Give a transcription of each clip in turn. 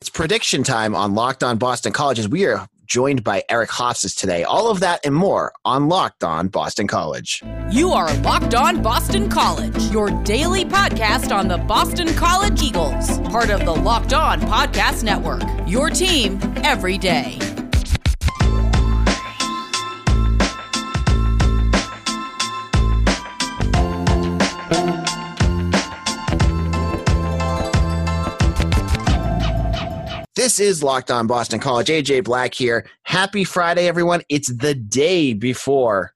It's prediction time on Locked On Boston College as we are joined by Eric Hofsis today. All of that and more on Locked On Boston College. You are Locked On Boston College, your daily podcast on the Boston College Eagles, part of the Locked On Podcast Network. Your team every day. This is Locked On Boston College. AJ Black here. Happy Friday, everyone. It's the day before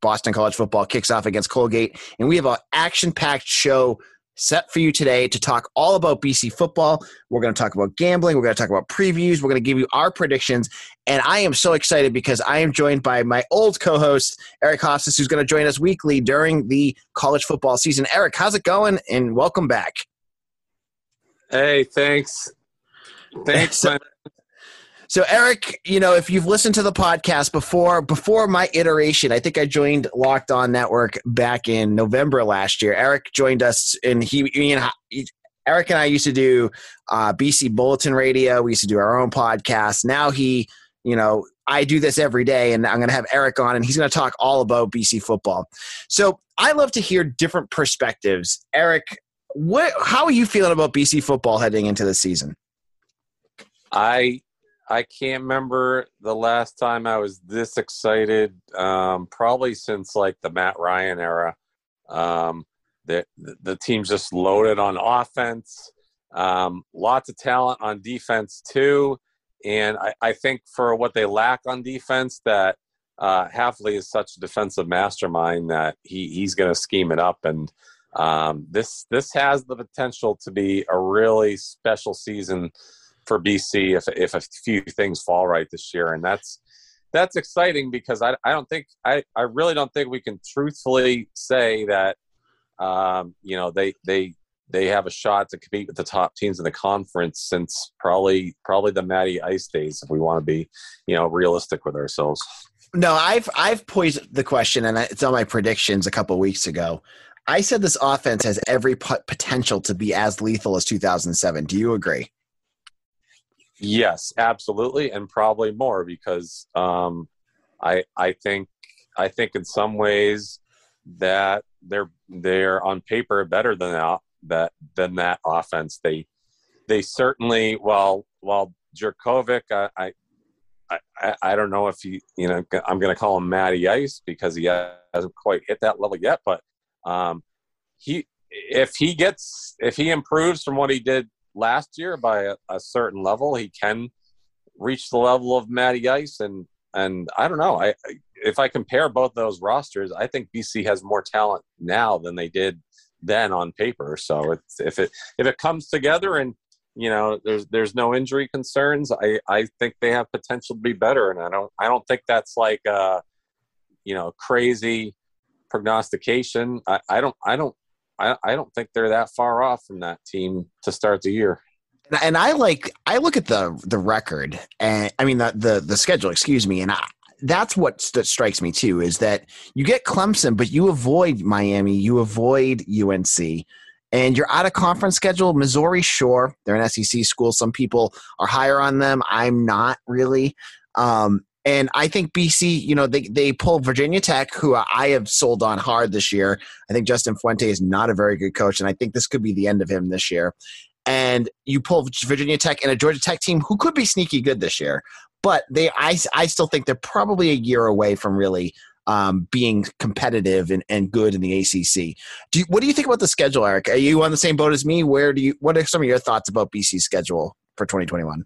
Boston College football kicks off against Colgate, and we have an action packed show set for you today to talk all about BC football. We're going to talk about gambling. We're going to talk about previews. We're going to give you our predictions. And I am so excited because I am joined by my old co host, Eric Hofsis, who's going to join us weekly during the college football season. Eric, how's it going? And welcome back. Hey, thanks. Thanks, so, so, Eric, you know, if you've listened to the podcast before, before my iteration, I think I joined Locked On Network back in November last year. Eric joined us, and he, you know, he, Eric and I used to do uh, BC Bulletin Radio. We used to do our own podcast. Now he, you know, I do this every day, and I'm going to have Eric on, and he's going to talk all about BC football. So I love to hear different perspectives. Eric, what? How are you feeling about BC football heading into the season? I I can't remember the last time I was this excited. Um, probably since like the Matt Ryan era. Um, the the team's just loaded on offense. Um, lots of talent on defense too, and I, I think for what they lack on defense, that uh, Hafley is such a defensive mastermind that he he's going to scheme it up and. Um, this this has the potential to be a really special season for BC if if a few things fall right this year, and that's that's exciting because I I don't think I I really don't think we can truthfully say that um, you know they they they have a shot to compete with the top teams in the conference since probably probably the Matty Ice days if we want to be you know realistic with ourselves. No, I've I've posed the question, and it's on my predictions a couple weeks ago. I said this offense has every potential to be as lethal as 2007. Do you agree? Yes, absolutely, and probably more because um, I I think I think in some ways that they're they're on paper better than that that than that offense. They they certainly while while Jurkovec I, I I, I don't know if he, you know, I'm going to call him Matty Ice because he hasn't quite hit that level yet. But um, he, if he gets, if he improves from what he did last year by a, a, certain level. He can reach the level of Matty Ice, and and I don't know. I if I compare both those rosters, I think BC has more talent now than they did then on paper. So it's, if it if it comes together and you know there's there's no injury concerns, I I think they have potential to be better, and I don't I don't think that's like uh you know crazy prognostication. I, I don't I don't I, I don't think they're that far off from that team to start the year. And I like I look at the the record and I mean the the, the schedule, excuse me, and I, that's what strikes me too is that you get Clemson, but you avoid Miami, you avoid UNC, and you're out of conference schedule. Missouri, sure, they're an SEC school. Some people are higher on them. I'm not really. Um, and I think BC, you know, they, they pull Virginia Tech, who I have sold on hard this year. I think Justin Fuente is not a very good coach, and I think this could be the end of him this year. And you pull Virginia Tech and a Georgia Tech team who could be sneaky good this year, but they, I, I still think they're probably a year away from really um, being competitive and, and good in the ACC. Do you, what do you think about the schedule, Eric? Are you on the same boat as me? Where do you? What are some of your thoughts about BC's schedule for 2021?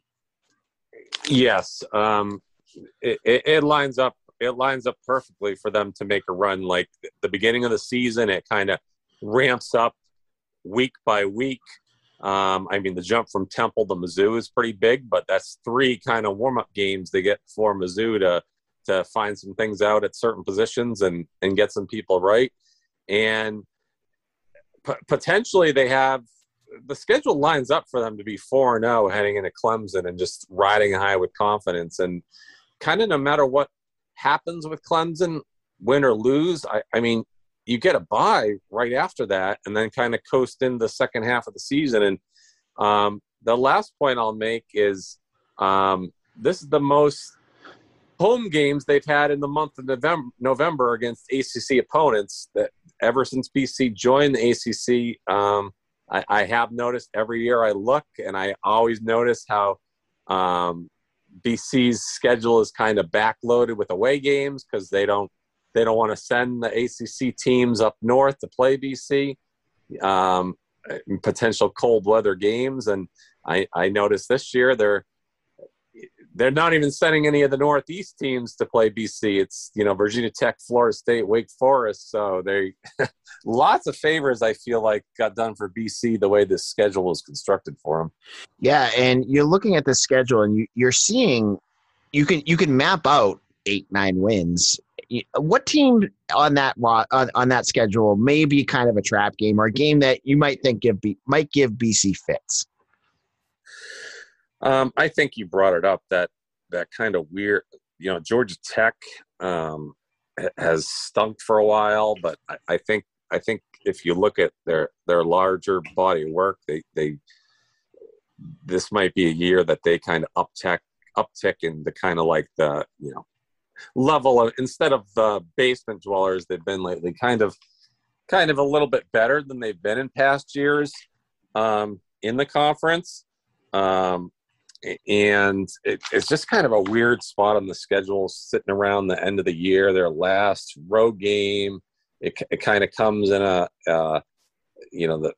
Yes, um, it, it, lines up it lines up perfectly for them to make a run. Like the beginning of the season, it kind of ramps up week by week. Um, I mean, the jump from Temple to Mizzou is pretty big, but that's three kind of warm up games they get for Mizzou to to find some things out at certain positions and and get some people right. And p- potentially, they have the schedule lines up for them to be four and zero oh heading into Clemson and just riding high with confidence. And kind of no matter what happens with Clemson, win or lose, I, I mean, you get a bye right after that and then kind of coast in the second half of the season. And um, the last point I'll make is um, this is the most home games they've had in the month of November, November against ACC opponents that ever since BC joined the ACC. Um, I, I, have noticed every year I look, and I always notice how um, BC's schedule is kind of backloaded with away games because they don't they don't want to send the ACC teams up north to play BC. Um, potential cold weather games, and I, I noticed this year they're they're not even sending any of the Northeast teams to play BC. It's you know Virginia Tech, Florida State, Wake Forest. So they lots of favors. I feel like got done for BC the way this schedule was constructed for them. Yeah, and you're looking at the schedule and you, you're seeing you can you can map out eight nine wins. What team on that on, on that schedule may be kind of a trap game or a game that you might think give might give BC fits? Um, I think you brought it up that that kind of weird. You know, Georgia Tech um, has stunk for a while, but I, I, think I think if you look at their their larger body of work, they they this might be a year that they kind of uptick uptick in the kind of like the you know level of instead of the basement dwellers they've been lately, kind of kind of a little bit better than they've been in past years um, in the conference. Um, and it, it's just kind of a weird spot on the schedule sitting around the end of the year their last road game. It, it kind of comes in a uh, you know the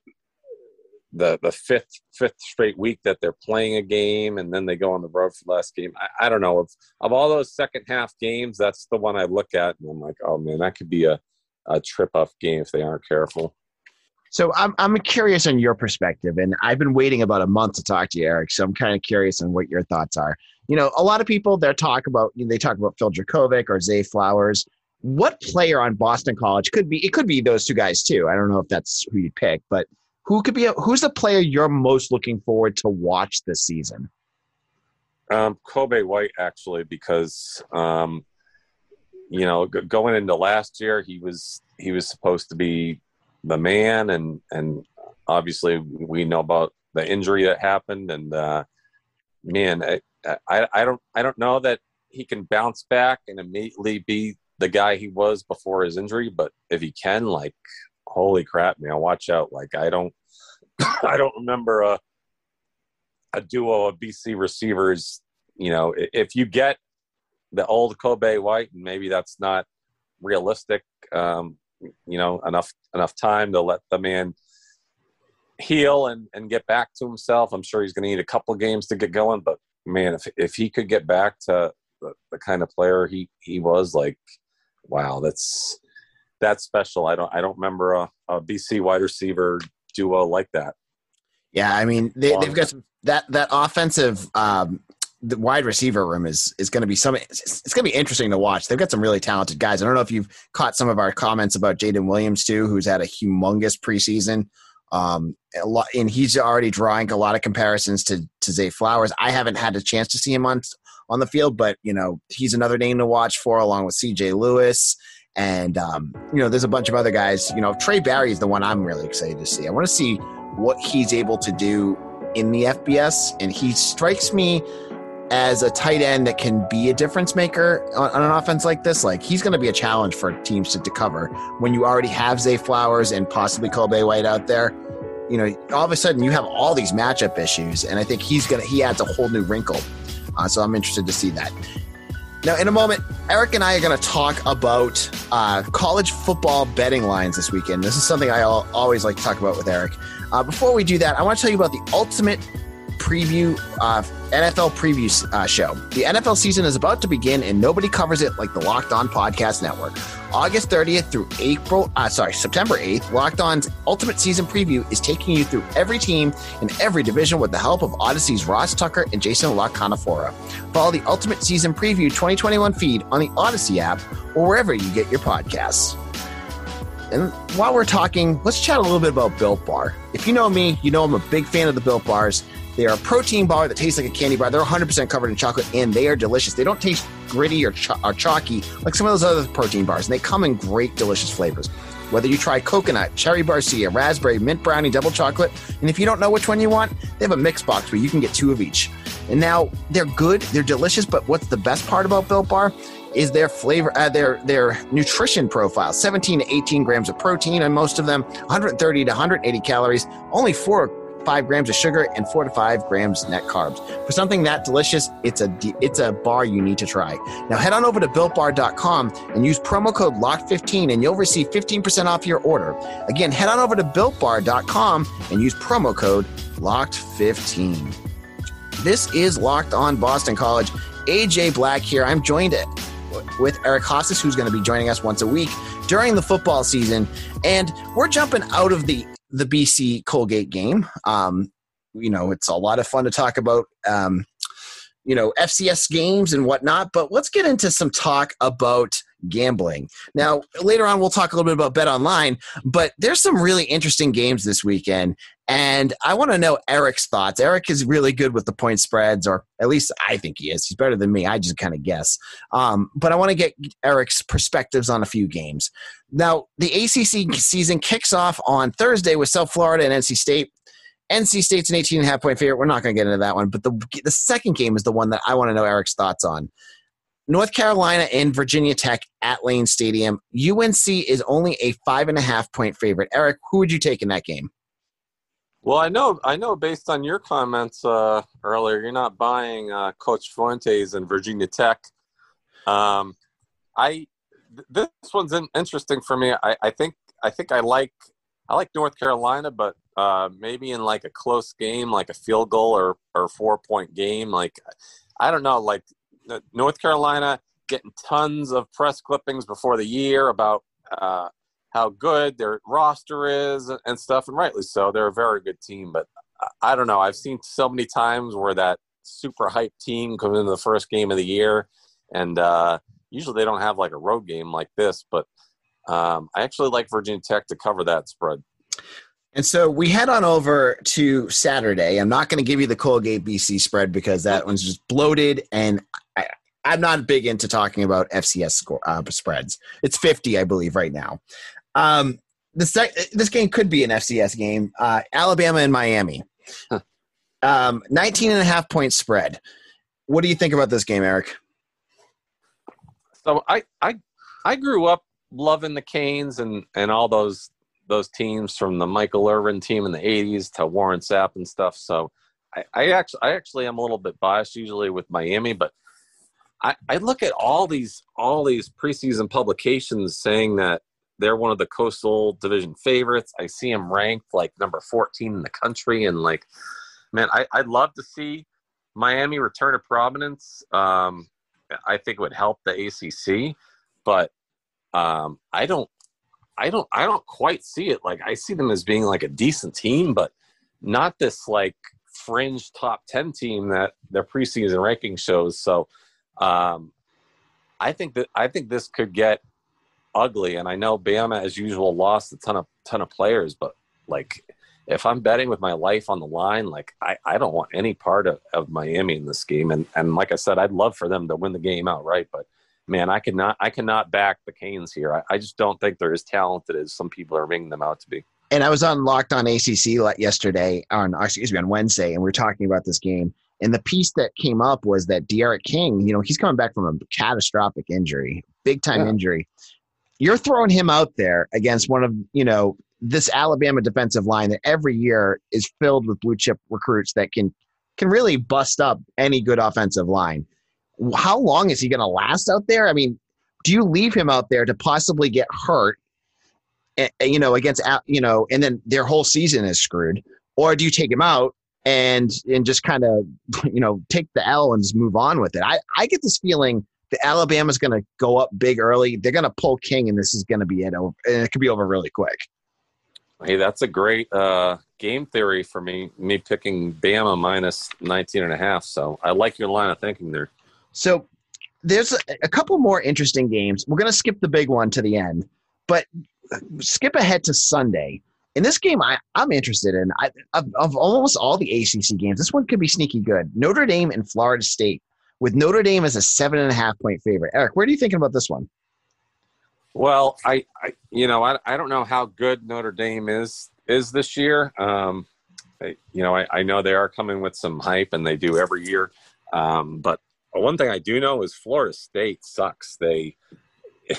the the fifth fifth straight week that they're playing a game and then they go on the road for the last game. I, I don't know. Of, of all those second half games that's the one i look at and i'm like oh man that could be a, a trip off game if they aren't careful so I'm I'm curious on your perspective, and I've been waiting about a month to talk to you, Eric. So I'm kind of curious on what your thoughts are. You know, a lot of people they talk about you know, they talk about Phil Jurkovec or Zay Flowers. What player on Boston College could be? It could be those two guys too. I don't know if that's who you'd pick, but who could be? A, who's the player you're most looking forward to watch this season? Um, Kobay White, actually, because um, you know, going into last year, he was he was supposed to be the man, and and obviously we know about the injury that happened, and uh, man, I, I I don't I don't know that he can bounce back and immediately be the guy he was before his injury, but if he can, like, holy crap, man, watch out! Like I don't I don't remember a a duo of BC receivers. You know, if you get the old Kobay White, and maybe that's not realistic. Um, you know enough enough time to let the man heal and and get back to himself. I'm sure he's going to need a couple games to get going, but man, if if he could get back to the, the kind of player he he was, like, wow, that's that's special. I don't I don't remember a, a BC wide receiver duo like that. Yeah, I mean they, have got some that that offensive um, the wide receiver room is is going to be some. It's, it's going to be interesting to watch. They've got some really talented guys. I don't know if you've caught some of our comments about Jaden Williams too, who's had a humongous preseason. Um, a lot, and he's already drawing a lot of comparisons to to Zay Flowers. I haven't had a chance to see him on on the field, but you know he's another name to watch for, along with C.J. Lewis. And um, you know, there's a bunch of other guys. You know, Trae Barry is the one I'm really excited to see. I want to see what he's able to do in the FBS, and he strikes me as a tight end that can be a difference maker on, on an offense like this, like he's going to be a challenge for teams to, to cover when you already have Zay Flowers and possibly Kobay White out there. You know, all of a sudden you have all these matchup issues, and I think he's gonna he adds a whole new wrinkle. Uh, so I'm interested to see that. Now, in a moment, Eric and I are going to talk about uh, college football betting lines this weekend. This is something I always like to talk about with Eric. Uh, before we do that, I want to tell you about the ultimate preview, uh, NFL preview uh, show. The NFL season is about to begin, and nobody covers it like the Locked On Podcast Network. August 30th through April, uh, sorry, September 8th, Locked On's Ultimate Season Preview is taking you through every team in every division with the help of Odyssey's Ross Tucker and Jason La Canfora. Follow the Ultimate Season Preview 2021 feed on the Odyssey app or wherever you get your podcasts. And while we're talking, let's chat a little bit about Built Bar. If you know me, you know I'm a big fan of the Built Bars. They are a protein bar that tastes like a candy bar. They're 100% covered in chocolate and they are delicious. They don't taste gritty or, ch- or chalky like some of those other protein bars, and they come in great, delicious flavors. Whether you try coconut, cherry barcia, raspberry, mint brownie, double chocolate, and if you don't know which one you want, they have a mix box where you can get two of each. And now they're good, they're delicious, but what's the best part about Built Bar? Is their flavor, uh, their their nutrition profile. 17 to 18 grams of protein, and most of them 130 to 180 calories. Only four five grams of sugar and four to five grams net carbs. For something that delicious, it's a it's a bar you need to try. Now head on over to builtbar.com and use promo code LOCK15 and you'll receive 15% off your order. Again, head on over to builtbar.com and use promo code LOCKed15. This is Locked on Boston College. AJ Black here. I'm joined with Eric Hofsis, who's going to be joining us once a week during the football season. And we're jumping out of the the BC Colgate game. Um, you know, it's a lot of fun to talk about, um, you know, FCS games and whatnot. But let's get into some talk about gambling. Now, later on, we'll talk a little bit about Bet Online, but there's some really interesting games this weekend. And I want to know Eric's thoughts. Eric is really good with the point spreads, or at least I think he is. He's better than me. I just kind of guess. Um, but I want to get Eric's perspectives on a few games. Now, the ACC season kicks off on Thursday with South Florida and NC State. NC State's an 18 and a half point favorite. We're not going to get into that one. But the, the second game is the one that I want to know Eric's thoughts on. North Carolina and Virginia Tech at Lane Stadium. UNC is only a five and a half point favorite. Eric, who would you take in that game? Well, I know, I know. Based on your comments uh, earlier, you're not buying uh, Coach Fuentes and Virginia Tech. Um, I this one's interesting for me. I, I think I think I like I like North Carolina, but uh, maybe in like a close game, like a field goal or or four point game. Like I don't know, like North Carolina getting tons of press clippings before the year about uh, how good their roster is and stuff, and rightly so. They're a very good team, but I don't know. I've seen so many times where that super hype team comes into the first game of the year, and uh, usually they don't have like a road game like this. But um, I actually like Virginia Tech to cover that spread. And so we head on over to Saturday. I'm not going to give you the Colgate BC spread because that one's just bloated, and I, am not big into talking about FCS score, uh, spreads. It's 50, I believe, right now. Um, the sec- this game could be an FCS game. Uh, Alabama and Miami. Huh. Um, 19 and a half point spread. What do you think about this game, Eric? So I I I grew up loving the Canes and and all those those teams from the Michael Irvin team in the '80s to Warren Sapp and stuff. So I, I actually I actually am a little bit biased usually with Miami, but I, I look at all these all these preseason publications saying that they're one of the coastal division favorites. I see them ranked like number 14 in the country, and like, man, I, I'd love to see Miami return to prominence. Um, I think it would help the ACC, but um, I don't I don't I don't quite see it. Like I see them as being like a decent team, but not this like fringe top ten team that their preseason ranking shows. So um, I think that I think this could get ugly. And I know Bama, as usual, lost a ton of ton of players, but like if I'm betting with my life on the line, like I, I don't want any part of, of Miami in this game. And and like I said, I'd love for them to win the game outright, but man, I cannot I cannot back the Canes here. I, I just don't think they're as talented as some people are making them out to be. And I was on Locked On ACC yesterday, on uh, excuse me, on Wednesday, and we are talking about this game. And the piece that came up was that D'Eriq King, you know, he's coming back from a catastrophic injury, big time yeah. injury. You're throwing him out there against one of, you know, this Alabama defensive line that every year is filled with blue chip recruits that can can really bust up any good offensive line how long is he going to last out there? I mean, do you leave him out there to possibly get hurt, eh, eh, you know, against, you know, and then their whole season is screwed? Or do you take him out and and just kind of, you know, take the L and just move on with it? I, I get this feeling that Alabama's going to go up big early. They're going to pull King, and this is going to be it. Over, and it could be over really quick. Hey, that's a great uh, game theory for me. Me picking Bama minus 19 and a half. So I like your line of thinking there. So there's a, a couple more interesting games. We're going to skip the big one to the end, but skip ahead to Sunday. In this game, I, I'm interested in. I, of, of almost all the ACC games, this one could be sneaky good. Notre Dame and Florida State, with Notre Dame as a seven and a half point favorite. Eric, where are you thinking about this one? Well, I, I you know, I, I don't know how good Notre Dame is is this year. Um, you know, I, I know they are coming with some hype, and they do every year. Um, but one thing I do know is Florida State sucks. They,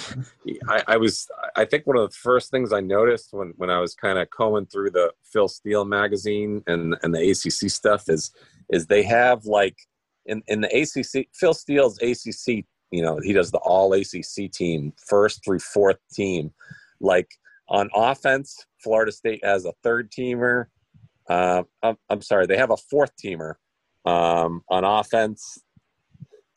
I, I was, I think one of the first things I noticed when when I was kind of combing through the Phil Steele magazine and and the ACC stuff is is they have like in in the ACC Phil Steele's ACC you know he does the all ACC team first through fourth team like on offense Florida State has a third teamer uh, I'm, I'm sorry they have a fourth teamer um, on offense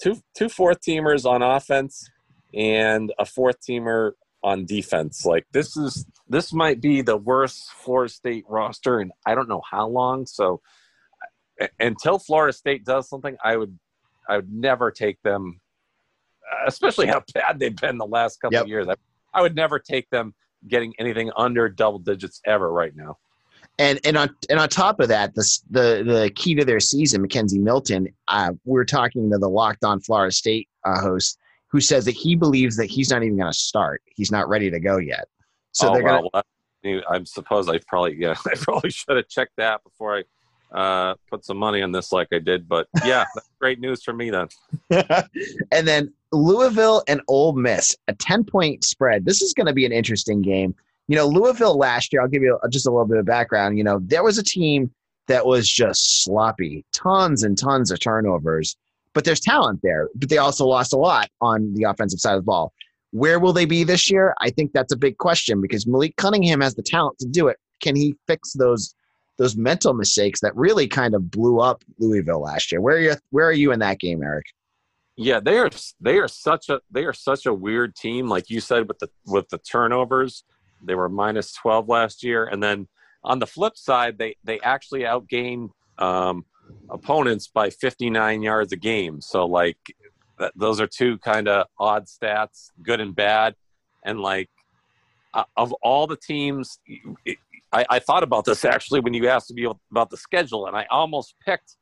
two two fourth teamers on offense and a fourth teamer on defense like this is this might be the worst Florida State roster and I don't know how long so until Florida State does something I would I would never take them especially how bad they've been the last couple Yep. of years. I, I would never take them getting anything under double digits ever right now. And and on and on top of that, the the the key to their season, McKenzie Milton. Uh, we are talking to the Locked On Florida State uh, host, who says that he believes that he's not even going to start. He's not ready to go yet. So oh, they're going to well, well, I suppose I probably yeah I probably should have checked that before I uh, put some money on this like I did. But yeah, that's great news for me then. and then Louisville and Ole Miss, a 10 point spread. This is going to be an interesting game. You know, Louisville last year, I'll give you just a little bit of background. You know, there was a team that was just sloppy, tons and tons of turnovers, but there's talent there. But they also lost a lot on the offensive side of the ball. Where will they be this year? I think that's a big question because Malik Cunningham has the talent to do it. Can he fix those those mental mistakes that really kind of blew up Louisville last year? Where are you where are you in that game, Eric? Yeah, they are they are such a they are such a weird team. Like you said with the with the turnovers, they were minus twelve last year, and then on the flip side, they they actually outgained um, opponents by fifty nine yards a game. So like that, those are two kind of odd stats, good and bad, and like uh, of all the teams. I, I thought about this actually when you asked me about the schedule, and I almost picked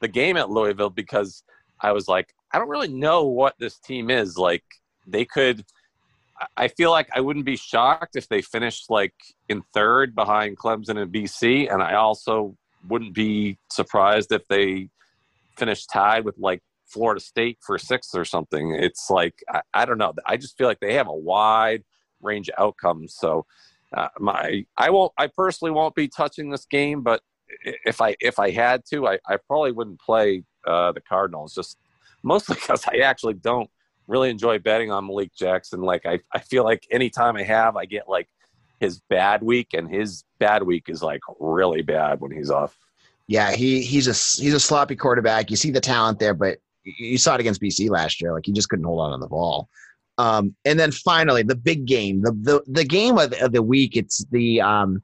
the game at Louisville because I was like, I don't really know what this team is. Like, they could. I- feel like I wouldn't be shocked if they finished like in third behind Clemson and BC, and I also wouldn't be surprised if they finished tied with like Florida State for sixth or something. It's like I, I don't know. I just feel like they have a wide range of outcomes. So uh, my I won't. I personally won't be touching this game, but if I if I had to, I, I probably wouldn't play uh, the Cardinals. Just mostly because I actually don't really enjoy betting on Malik Jackson. Like I, I feel like anytime I have, I get like his bad week, and his bad week is like really bad when he's off. Yeah, he he's a he's a sloppy quarterback. You see the talent there, but you- saw it against BC last year. Like he just couldn't hold on to the ball. Um, and then finally, the big game, the the, the game of the, of the week. It's the um,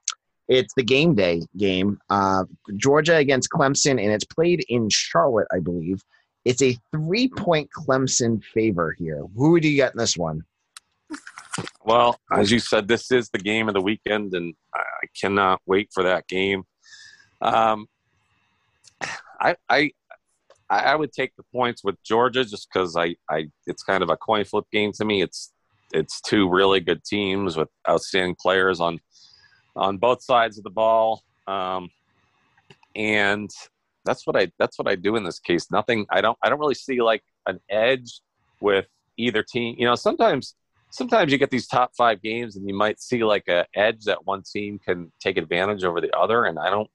it's the game day game. Uh, Georgia against Clemson, and it's played in Charlotte, I believe. It's a three point Clemson favor here. Who do you get in this one? Well, as you said, this is the game of the weekend, and I cannot wait for that game. Um, I, I, I would take the points with Georgia just because I, I, it's kind of a coin flip game to me. It's, it's two really good teams with outstanding players on, on both sides of the ball, um, and that's what I, that's what I do in this case. Nothing. I don't, I don't really see like an edge with either team. You know, sometimes sometimes you get these top five games and you might see like a edge that one team can take advantage over the other and i don't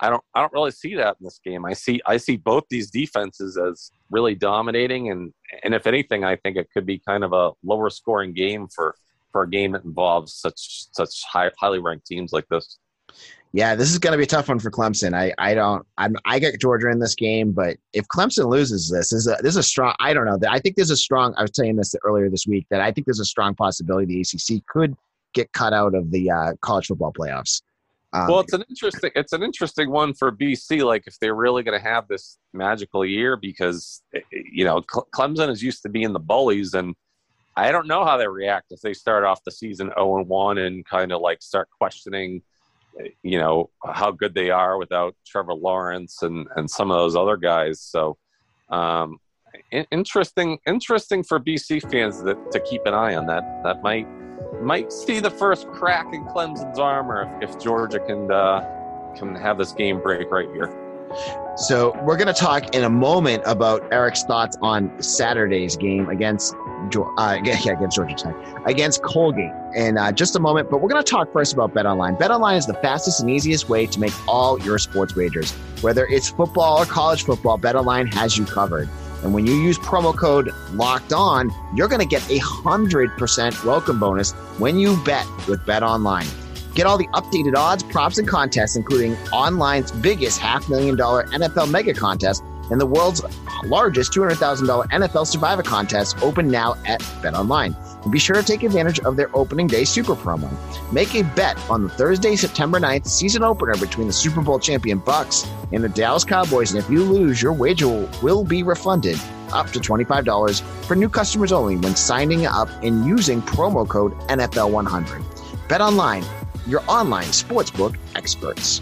i don't i don't really see that in this game i see i see both these defenses as really dominating and and if anything i think it could be kind of a lower scoring game for for a game that involves such such high, highly ranked teams like this Yeah, this is going to be a tough one for Clemson. I, I don't I'm I got Georgia in this game, but if Clemson loses this, this is a this is a strong. I don't know. I think there's a strong. I was saying this earlier this week that I think there's a strong possibility the ACC could get cut out of the uh, college football playoffs. Um, well it's an interesting it's an interesting one for bc like if they're really going to have this magical year because eh, you know clemson is used to being the bullies and i don't know how they react if they start off the season 0 and 1 and kind of like start questioning eh, you know how good they are without trevor lawrence and and some of those other guys so um interesting, interesting for BC fans that, to keep an eye on that. That might might see the first crack in Clemson's armor if, if Georgia can uh, can have this game break right here. So we're going to talk in a moment about Eric's thoughts on Saturday's game against uh, yeah, against Georgia Tech, against Colgate in uh, just a moment. But we're going to talk first about Bet Online. Bet Online is the fastest and easiest way to make all your sports wagers. Whether it's football or college football, Bet Online has you covered. And when you use promo code Locked On, you're going to get a hundred percent welcome bonus when you bet with BetOnline. Get all the updated odds, props, and contests, including online's biggest half million dollar NFL mega contest and the world's largest $200,000 NFL Survivor contest open now at BetOnline. And be sure to take advantage of their opening day super promo. Make a bet on the Thursday, September 9th season opener between the Super Bowl champion Bucks and the Dallas Cowboys. And if you lose, your wager will, be refunded up to $25 for new customers only when signing up and using promo code NFL100. Bet online your online sportsbook experts.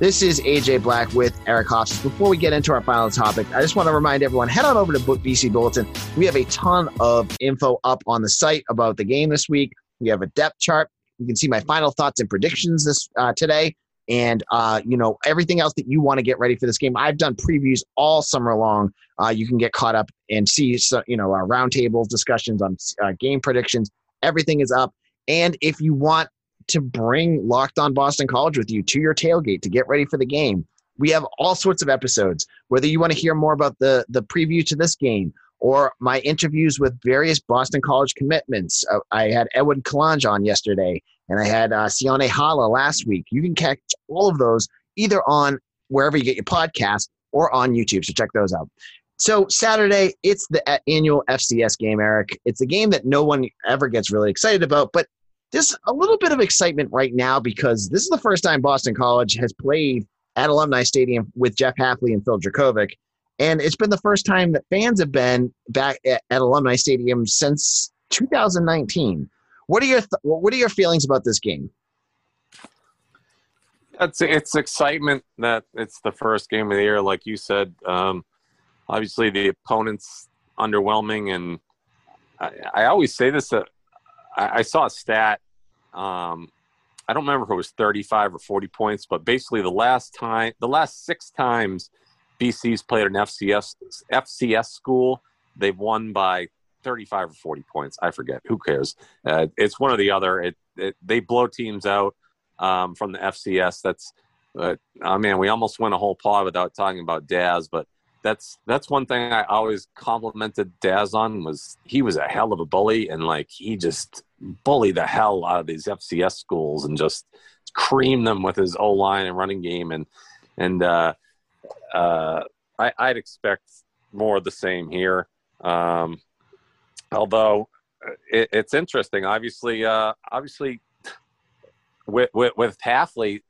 This is AJ Black with Eric Hofsis. Before we get into our final topic, I just want to remind everyone head on over to Book BC Bulletin. We have a ton of info up on the site about the game this week. We have a depth chart. You can see my final thoughts and predictions this uh, today, and uh, you know everything else that you want to get ready for this game. I've done previews all summer long. Uh, you can get caught up and see you know our roundtables discussions on uh, game predictions. Everything is up. And if you want to bring Locked On Boston College with you to your tailgate to get ready for the game. We have all sorts of episodes. Whether you want to hear more about the the preview to this game or my interviews with various Boston College commitments. Uh, I had Edwin Kalange on yesterday, and I had uh, Sione Hala last week. You can catch all of those either on wherever you get your podcast or on YouTube. So check those out. So Saturday, it's the annual FCS game, Eric. It's a game that no one ever gets really excited about, but there's a little bit of excitement right now because this is the first time Boston College has played at Alumni Stadium with Jeff Hafley and Phil Jurkovec. And it's been the first time that fans have been back at, at Alumni Stadium since 2019. What are your th- what are your feelings about this game? It's it's excitement that it's the first game of the year, like you said. Um, obviously, the opponent's underwhelming, and I, I always say this: that I, I saw a stat. Um, I don't remember if it was 35 or 40 points, but basically the last time, the last six times BC's played an FCS FCS school, they've won by 35 or 40 points. I forget. Who cares? Uh, it's one or the other. It, it they blow teams out um, from the FCS. That's, uh, oh man, we almost went a whole pod without talking about Daz, but that's that's one thing I always complimented Daz on was he was a hell of a bully and like he just bullied the hell out of these FCS schools and just creamed them with his O line and running game and and uh, uh, I, would expect more of the same here. Um, although it, it's interesting, obviously, uh, obviously with with, with Hafley,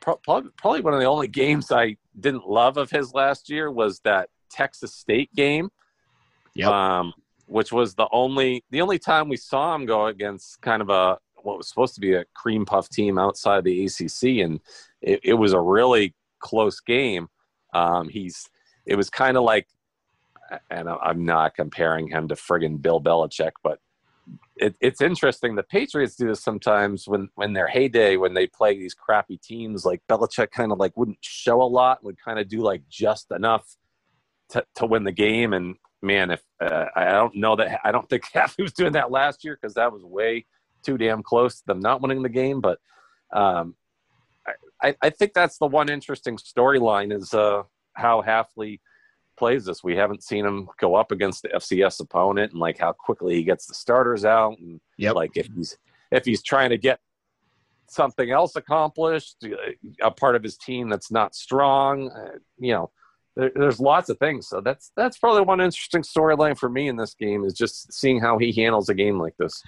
probably one of the only games I didn't love of his last year was that Texas State game. Yep. Um, which was the only the only time we saw him go against kind of a what was supposed to be a cream puff team outside the ACC, and it, it was a really close game. Um, he's it was kind of like, and I'm not comparing him to friggin' Bill Belichick, but it, it's interesting. The Patriots do this sometimes when when their heyday, when they play these crappy teams, like Belichick kind of like wouldn't show a lot, would kind of do like just enough to, to win the game. And man, if uh, I don't know that I don't think Hafley was doing that last year because that was way too damn close to them not winning the game. But um, I, I think that's the one interesting storyline is uh, how Hafley – plays this. We haven't seen him go up against the FCS opponent and like how quickly he gets the starters out and yep. like if he's if he's trying to get something else accomplished, a part of his team that's not strong, uh, you know, there, there's lots of things. So that's that's probably one interesting storyline for me in this game is just seeing how he handles a game like this.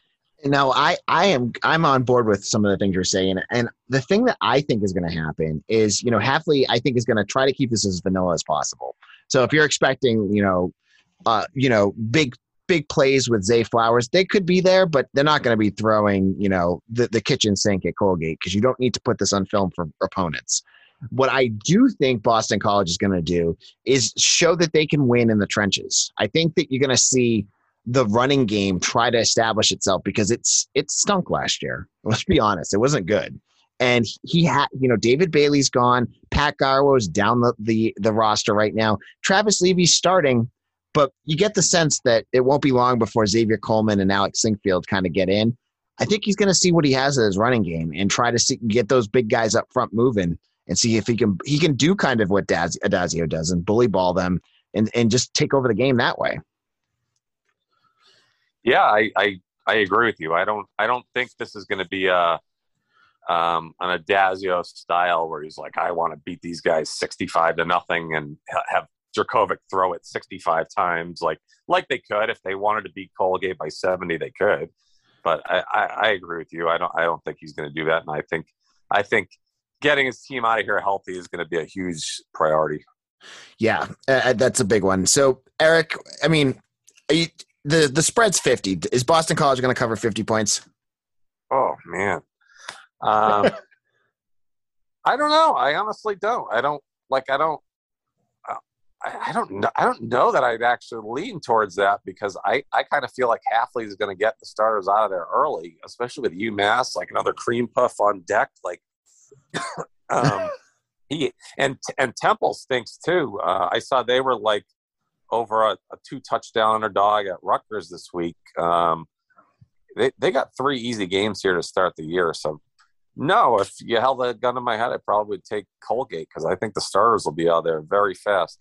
Now I I am I'm on board with some of the things you're saying, and the thing that I think is going to happen is you know Hafley I think is going to try to keep this as vanilla as possible. So if you're expecting, you know, uh, you know, big big plays with Zay Flowers, they could be there, but they're not going to be throwing, you know, the, the kitchen sink at Colgate because you don't need to put this on film for opponents. What I do think Boston College is going to do is show that they can win in the trenches. I think that you're going to see the running game try to establish itself because it's it stunk last year. Let's be honest, it wasn't good. And he had, you know, David Bailey's gone. Pat Garwo's down the, the the roster right now. Travis Levy's starting, but you get the sense that it won't be long before Xavier Coleman and Alec Sinkfield kind of get in. I think he's going to see what he has in his running game and try to see, get those big guys up front moving and see if he can he can do kind of what Daz, Addazio does and bully ball them and and just take over the game that way. Yeah, I I, I agree with you. I don't I don't think this is going to be a um, an Addazio style where he's like, I want to beat these guys sixty-five to nothing and have Jurkovec throw it sixty-five times, like like they could if they wanted to beat Colgate by seventy, they could. But I, I, I agree with you. I don't I don't think he's going to do that, and I think I think getting his team out of here healthy is going to be a huge priority. Yeah, uh, that's a big one. So, Eric, I mean, you, the the spread's fifty. Is Boston College going to cover fifty points? Oh man, um, I don't know. I honestly don't. I don't like. I don't. I, don't know. I don't know that I'd actually lean towards that because I, I kind of feel like Hafley is going to get the starters out of there early, especially with UMass, like another cream puff on deck. Like, um, he and and Temple stinks too. Uh, I saw they were like over a, a, two touchdown underdog at Rutgers this week. Um, they they got three easy games here to start the year. So no, if you held that gun to my head, I probably would take Colgate because I think the starters will be out there very fast.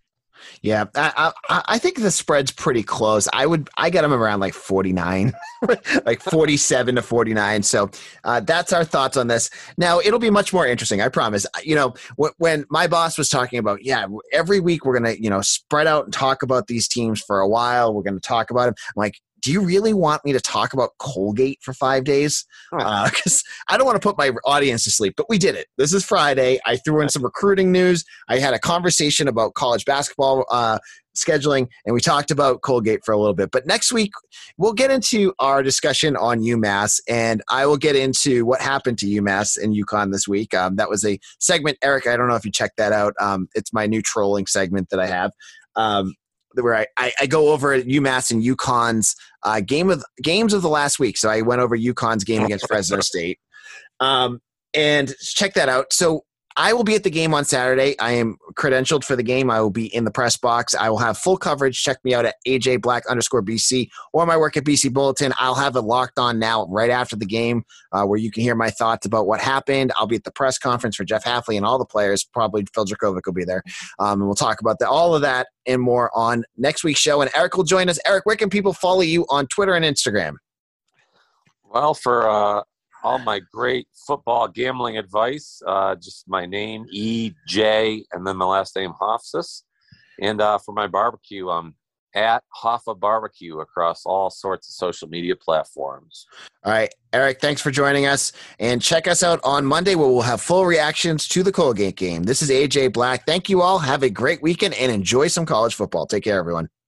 Yeah, I, I, I think the spread's pretty close. I would I get them around like forty nine, like forty seven to forty nine. So uh, that's our thoughts on this. Now it'll be much more interesting. I promise. You know, when my boss was talking about, yeah, every week we're gonna you know spread out and talk about these teams for a while. We're gonna talk about them. I'm like, do you really want me to talk about Colgate for five days? Because uh, I don't want to put my audience to sleep, but we did it. This is Friday. I threw in some recruiting news. I had a conversation about college basketball uh, scheduling, and we talked about Colgate for a little bit. But next week, we'll get into our discussion on UMass, and I will get into what happened to UMass and UConn this week. Um, that was a segment, Eric. I don't know if you checked that out. Um, it's my new trolling segment that I have. Um, where I, I, I, go over UMass and UConn's uh, game of games of the last week. So I went over UConn's game against Fresno State, um, and check that out. So I will be at the game on Saturday. I am credentialed for the game. I will be in the press box. I will have full coverage. Check me out at AJ Black underscore BC or my work at BC Bulletin. I'll have it locked on now right after the game uh, where you can hear my thoughts about what happened. I'll be at the press conference for Jeff Hafley and all the players. Probably Phil Jurkovec will be there. Um, and we'll talk about that, all of that and more on next week's show. And Eric will join us. Eric, where can people follow you on Twitter and Instagram? Well, for uh, all my great football gambling advice. Uh, just my name, E J, and then my last name, Hofsis. And uh, for my barbecue, I'm at Hoffa Barbecue across all sorts of social media platforms. All right, Eric, thanks for joining us. And check us out on Monday where we'll have full reactions to the Colgate game. This is AJ Black. Thank you all. Have a great weekend and enjoy some college football. Take care, everyone.